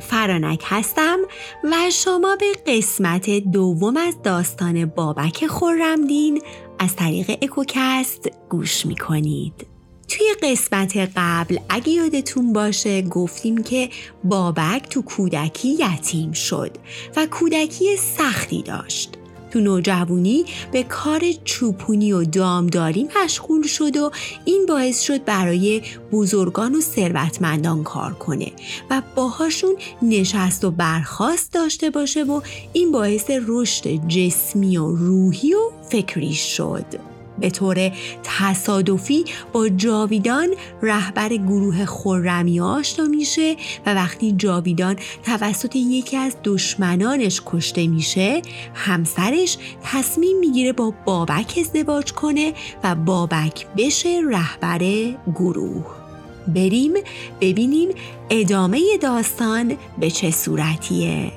فرانک هستم و شما به قسمت دوم از داستان بابک خورمدین از طریق اکوکست گوش می‌کنید. توی قسمت قبل اگه یادتون باشه گفتیم که بابک تو کودکی یتیم شد و کودکی سختی داشت. تو نوجوانی به کار چوپونی و دامداری مشغول شد و این باعث شد برای بزرگان و ثروتمندان کار کنه و باهاشون نشست و برخواست داشته باشه و این باعث رشد جسمی و روحی و فکری شد. به طور تصادفی با جاویدان رهبر گروه خورمی آشنا میشه و وقتی جاویدان توسط یکی از دشمنانش کشته میشه همسرش تصمیم می‌گیره با بابک ازدواج کنه و بابک بشه رهبر گروه. بریم ببینیم ادامه داستان به چه صورتیه.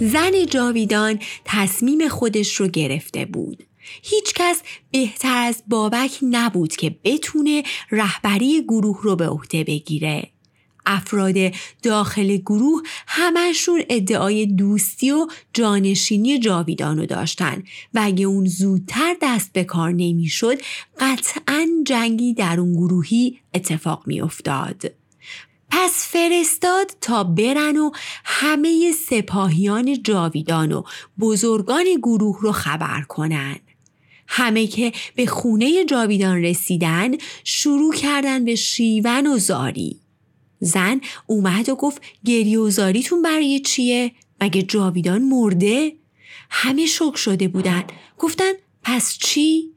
زن جاویدان تصمیم خودش رو گرفته بود. هیچ کس بهتر از بابک نبود که بتونه رهبری گروه رو به عهده بگیره. افراد داخل گروه همشون ادعای دوستی و جانشینی جاویدان رو داشتن و اگه اون زودتر دست به کار نمی‌شد قطعا جنگی در اون گروهی اتفاق میافتاد. پس فرستاد تا برن و همه سپاهیان جاویدان و بزرگان گروه رو خبر کنن. همه که به خونه جاویدان رسیدن شروع کردن به شیون و زاری. زن اومد و گفت گریه و زاریتون برای چیه؟ مگه جاویدان مرده؟ همه شک شده بودن. گفتن پس چی؟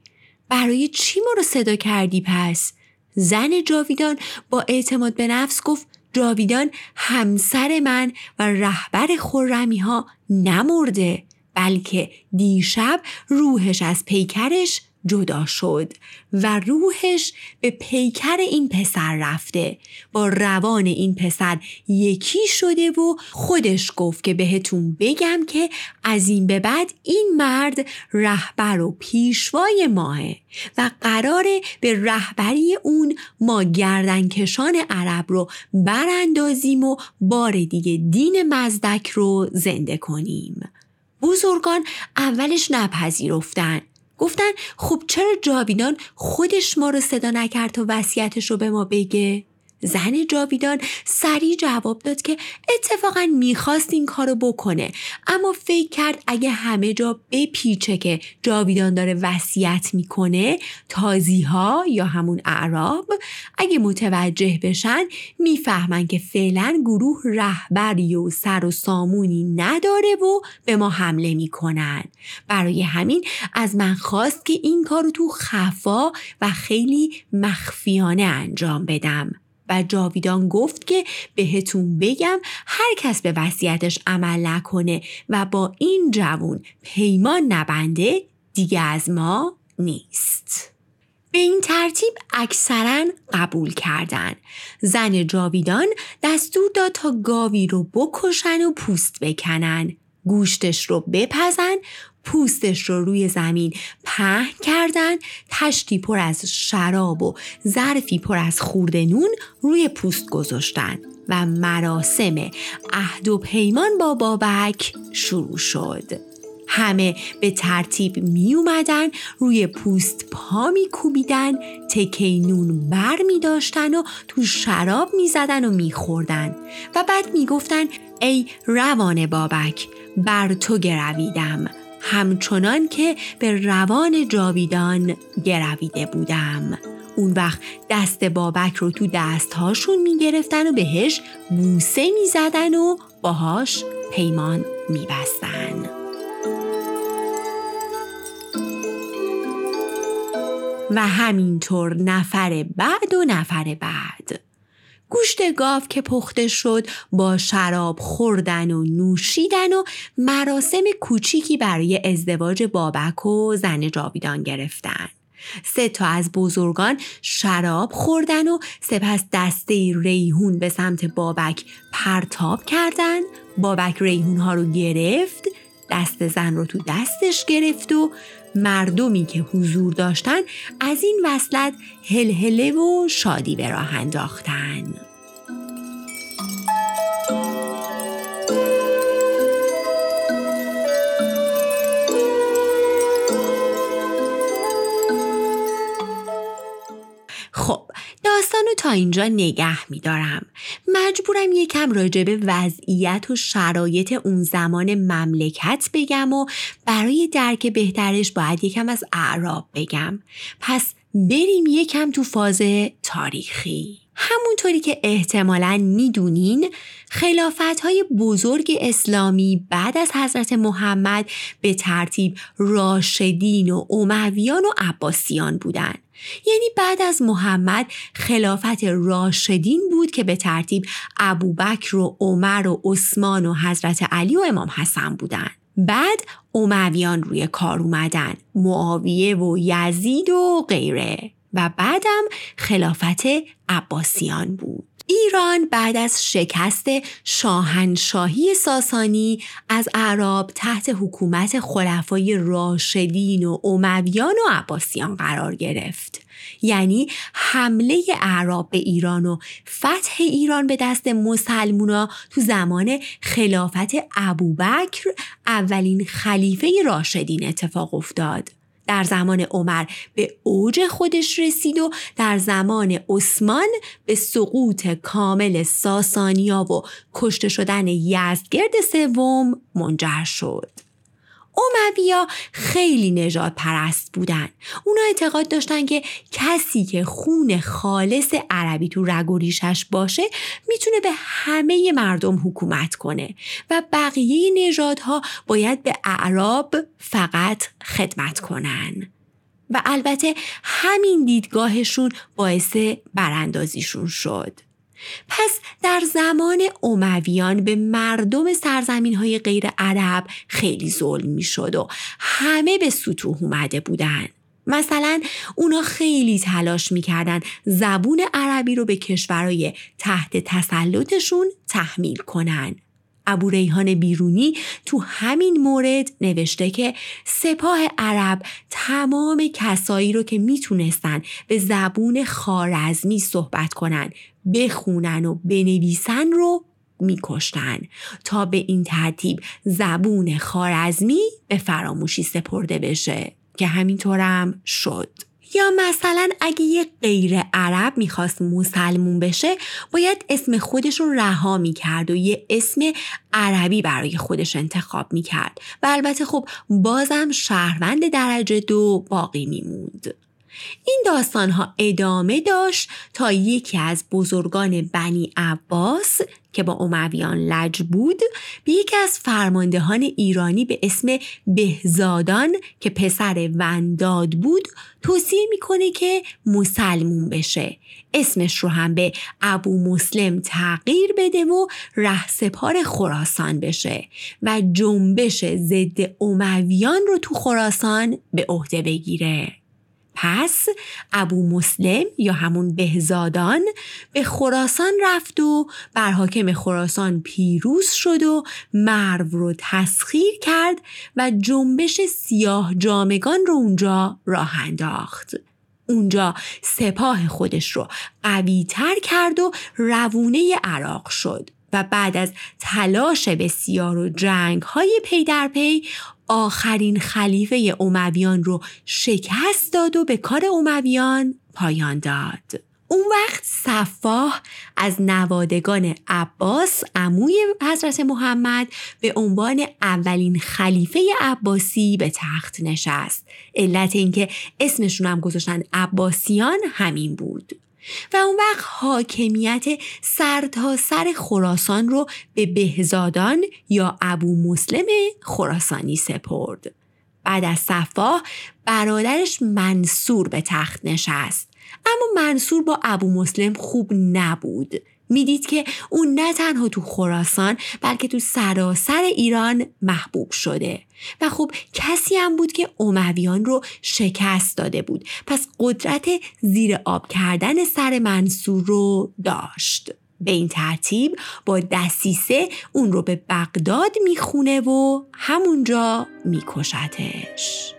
برای چی ما رو صدا کردی پس؟ زن جاویدان با اعتماد به نفس گفت جاویدان همسر من و رهبر خورمی ها نمرده بلکه دیشب روحش از پیکرش جدا شد و روحش به پیکر این پسر رفته. با روان این پسر یکی شده و خودش گفت که بهتون بگم که از این به بعد این مرد رهبر و پیشوای ماه و قراره به رهبری اون ما گردنکشان عرب رو براندازیم و بار دیگه دین مزدک رو زنده کنیم. بزرگان اولش نپذیرفتن. گفتن خب چرا جاویدان خودش ما رو صدا نکرد تا وصیتش رو به ما بگه؟ زن جاویدان سریع جواب داد که اتفاقا می‌خواست این کارو بکنه. اما فکر کرد اگه همه جا بپیچه که جاویدان داره وصیت می‌کنه تازی ها یا همون اعراب اگه متوجه بشن می‌فهمن که فعلا گروه رهبری و سر و سامونی نداره و به ما حمله می‌کنن. برای همین از من خواست که این کارو تو خفا و خیلی مخفیانه انجام بدم. و جاویدان گفت که بهتون بگم هر کس به وصیتش عمل نکنه و با این جوون پیمان نبنده دیگه از ما نیست. به این ترتیب اکثرا قبول کردن. زن جاویدان دستور داد تا گاوی رو بکشن و پوست بکنن. گوشتش رو بپزن پوستش رو روی زمین پهن کردن تشتی پر از شراب و ظرفی پر از خورده نون روی پوست گذاشتن و مراسم عهد و پیمان با بابک شروع شد. همه به ترتیب می اومدن روی پوست پا می کوبیدن تکی نون بر می داشتن و تو شراب می زدن و می خوردن و بعد می گفتن ای روان بابک بر تو گرویدم. همچنان که به روان جاویدان گرویده بودم. اون وقت دست بابک رو تو دستهاشون می‌گرفتن و بهش بوسه می‌زدن و باهاش پیمان میبستن. و همینطور نفر بعد و نفر بعد. گوشت گاو که پخته شد با شراب خوردن و نوشیدن و مراسم کوچیکی برای ازدواج بابک و زن جاویدان گرفتن. سه تا از بزرگان شراب خوردن و سپس دسته ریحون به سمت بابک پرتاب کردن بابک ریحون ها رو گرفت دست زن رو تو دستش گرفت و مردمی که حضور داشتن از این وصلت هلهله و شادی به راه انداختن. تا اینجا نگه میدارم. مجبورم یکم راجع به وضعیت و شرایط اون زمان مملکت بگم و برای درک بهترش باید یکم از اعراب بگم. پس بریم یکم تو فاز تاریخی. همونطوری که احتمالا می‌دونین خلافت های بزرگ اسلامی بعد از حضرت محمد به ترتیب راشدین و امویان و عباسیان بودند. یعنی بعد از محمد خلافت راشدین بود که به ترتیب ابوبکر و عمر و عثمان و حضرت علی و امام حسن بودند. بعد امویان روی کار اومدن معاویه و یزید و غیره و بعدم خلافت عباسیان بود ایران بعد از شکست شاهنشاهی ساسانی از اعراب تحت حکومت خلفای راشدین و امویان و عباسیان قرار گرفت. یعنی حمله اعراب به ایران و فتح ایران به دست مسلمونا تو زمان خلافت ابوبکر اولین خلیفه راشدین اتفاق افتاد. در زمان عمر به اوج خودش رسید و در زمان عثمان به سقوط کامل ساسانیا و کشته شدن یزدگرد سوم منجر شد. اومویا خیلی نجات پرست بودن. اونا اعتقاد داشتن که کسی که خون خالص عربی تو رگ و ریشش باشه می‌تونه به همه مردم حکومت کنه و بقیه نژادها باید به اعراب فقط خدمت کنن. و البته همین دیدگاهشون باعث براندازیشون شد. پس در زمان اومویان به مردم سرزمین های غیر عرب خیلی ظلم می شد و همه به سطوح اومده بودن. مثلا اونا خیلی تلاش می‌کردن زبون عربی رو به کشورهای تحت تسلطشون تحمیل کنن ابو ریحان بیرونی تو همین مورد نوشته که سپاه عرب تمام کسایی رو که می‌تونستن به زبون خارزمی صحبت کنن بخونن و بنویسن رو میکشتن تا به این ترتیب زبون خارزمی به فراموشی سپرده بشه که همینطورم شد یا مثلا اگه یه غیر عرب می‌خواست مسلمون بشه باید اسم خودش رو رها می‌کرد و یه اسم عربی برای خودش انتخاب می‌کرد و البته خب بازم شهروند درجه دو باقی میموند. این داستان ها ادامه داشت تا یکی از بزرگان بنی عباس که با امویان لج بود به یکی از فرماندهان ایرانی به اسم بهزادان که پسر ونداد بود توصیه می‌کنه که مسلمون بشه. اسمش رو هم به ابو مسلم تغییر بده و رهسپار خراسان بشه و جنبش ضد امویان رو تو خراسان به عهده بگیره. پس ابو مسلم یا همون بهزادان به خراسان رفت و بر حاکم خراسان پیروز شد و مرو رو تسخیر کرد و جنبش سیاه جامگان رو اونجا راه انداخت. اونجا سپاه خودش رو قوی تر کرد و روونه عراق شد و بعد از تلاش بسیار و جنگ های پی در پی آخرین خلیفه اومویان رو شکست داد و به کار اومویان پایان داد. اون وقت صفاح از نوادگان عباس عموی حضرت محمد به عنوان اولین خلیفه عباسی به تخت نشست علت اینکه اسمشون هم گذاشتن عباسیان همین بود و اون وقت حاکمیت سر تا سر خراسان رو به بهزادان یا ابو مسلم خراسانی سپرد. بعد از صفا برادرش منصور به تخت نشست. اما منصور با ابو مسلم خوب نبود. می‌دید که اون نه تنها تو خراسان بلکه تو سراسر ایران محبوب شده. و خب کسی هم بود که امویان رو شکست داده بود. پس قدرت زیر آب کردن سر منصور رو داشت. به این ترتیب با دسیسه اون رو به بغداد می‌خونه و همونجا میکشتش.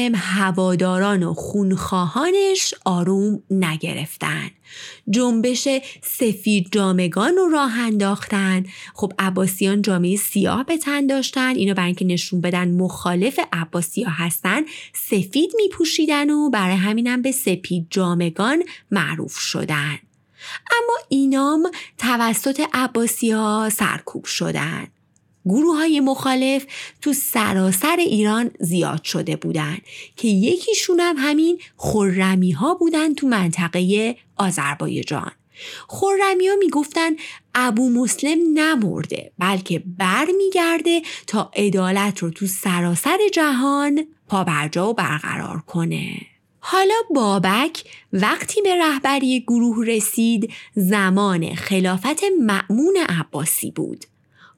مسلم هواداران و خونخواهانش آروم نگرفتن. جنبش سفید جامگان رو راه انداختن. خب عباسیان جامعه سیاه به تن داشتن. اینو برای اینکه نشون بدن مخالف عباسیا هستن سفید میپوشیدن و برای همینم به سپید جامگان معروف شدن. اما اینام توسط عباسی ها سرکوب شدن. گروه های مخالف تو سراسر ایران زیاد شده بودن که یکیشون هم همین خرمی ها بودن تو منطقه آذربایجان. خورمی ها می‌گفتن ابو مسلم نمرده بلکه برمیگرده تا عدالت رو تو سراسر جهان پابرجا و برقرار کنه. حالا بابک وقتی به رهبری گروه رسید زمان خلافت مأمون عباسی بود.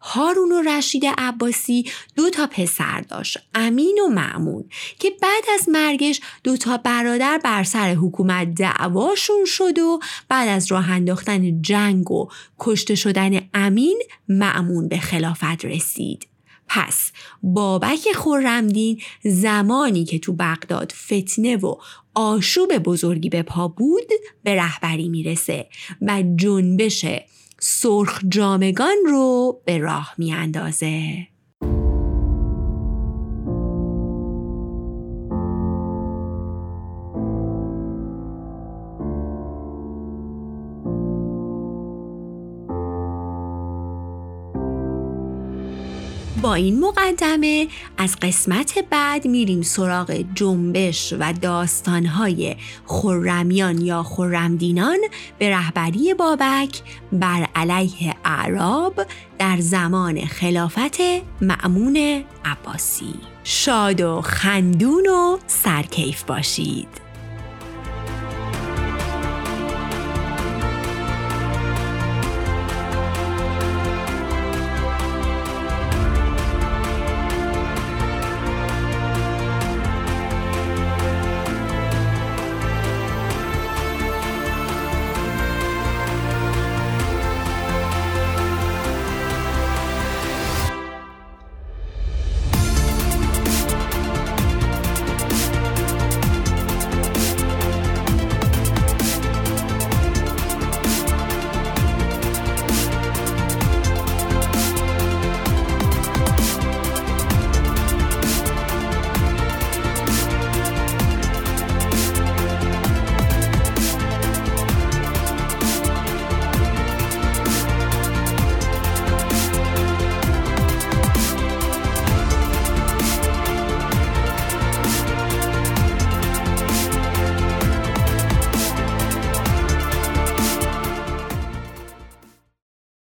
هارون و رشید عباسی دو تا پسر داشت امین و معمون که بعد از مرگش دو تا برادر بر سر حکومت دعواشون شد و بعد از راه انداختن جنگ و کشته شدن امین معمون به خلافت رسید. پس بابک خورمدین زمانی که تو بغداد فتنه و آشوب بزرگی به پا بود به رهبری می‌رسه و جنبش سرخ جامگان رو به راه میاندازه. این مقدمه از قسمت بعد میریم سراغ جنبش و داستانهای خرمیان یا خرمدینان به رهبری بابک بر علیه اعراب در زمان خلافت معمون عباسی. شاد و خندون و سرکیف باشید.